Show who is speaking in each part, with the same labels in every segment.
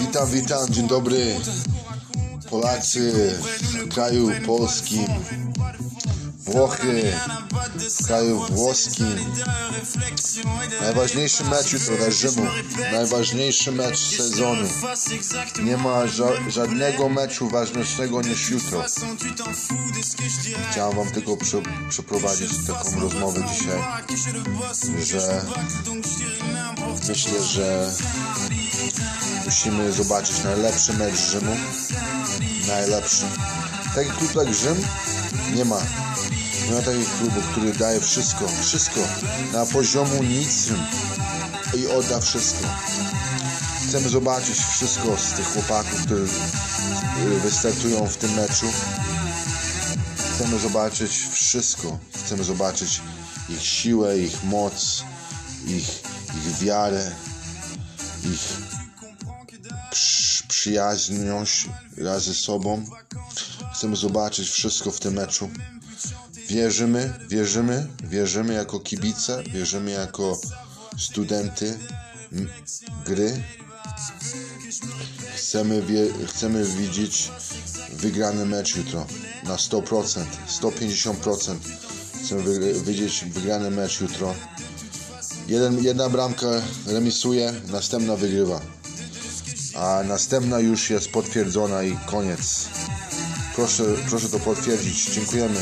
Speaker 1: Witam, witam, dzień dobry. Polacy w kraju polskim, Włochy w kraju włoskim. Najważniejszy mecz jutro dla Rzymu. Najważniejszy mecz sezonu. Nie ma ża żadnego meczu ważniejszego niż jutro. Chciałem wam tylko prze przeprowadzić taką rozmowę dzisiaj, że myślę, że musimy zobaczyć najlepszy mecz Rzymu. Najlepszy. Taki klub jak Rzym nie ma. Nie ma takich klubów, który daje wszystko, wszystko na poziomu nic i odda wszystko. Chcemy zobaczyć wszystko z tych chłopaków, którzy wystartują w tym meczu. Chcemy zobaczyć wszystko. Chcemy zobaczyć ich siłę, ich moc, ich, ich wiarę, ich przyjaźność raz ze sobą. Chcemy zobaczyć wszystko w tym meczu. Wierzymy, wierzymy, wierzymy jako kibice, wierzymy jako studenty gry. Chcemy, chcemy widzieć wygrany mecz jutro na 100%, 150%. Chcemy widzieć wygrany mecz jutro. Jeden, jedna bramka remisuje, następna wygrywa. A następna już jest potwierdzona i koniec. Proszę, proszę to potwierdzić. Dziękujemy.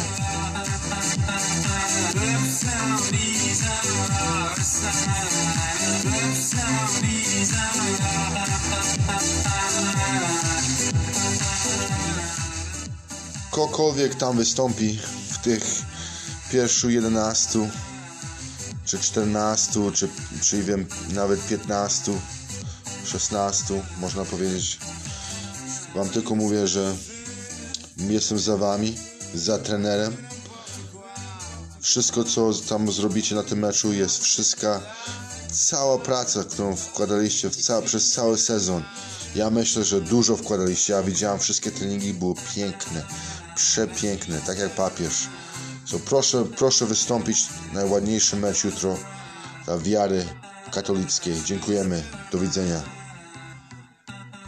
Speaker 1: Kogokolwiek tam wystąpi w tych pierwszych 11 czy 14 czy, czy wiem nawet 15 16 można powiedzieć. Wam tylko mówię, że jestem za wami za trenerem. Wszystko co tam zrobicie na tym meczu jest wszystka cała praca, którą wkładaliście ca przez cały sezon. Ja myślę, że dużo wkładaliście. Ja widziałem wszystkie treningi, było piękne przepiękne, tak jak papież so proszę, proszę wystąpić najładniejszy mecz jutro dla wiary katolickiej. Dziękujemy. Do widzenia.